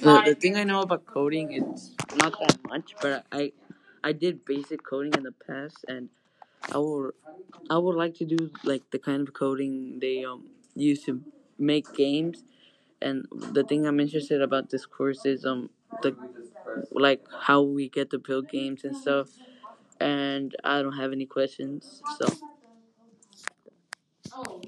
The, the thing I know about coding is not that much, but I I did basic coding in the past, and I would I would like to do like the kind of coding they um use to make games. And the thing I'm interested about this course is um the like how we get to build games and stuff. And I don't have any questions, so.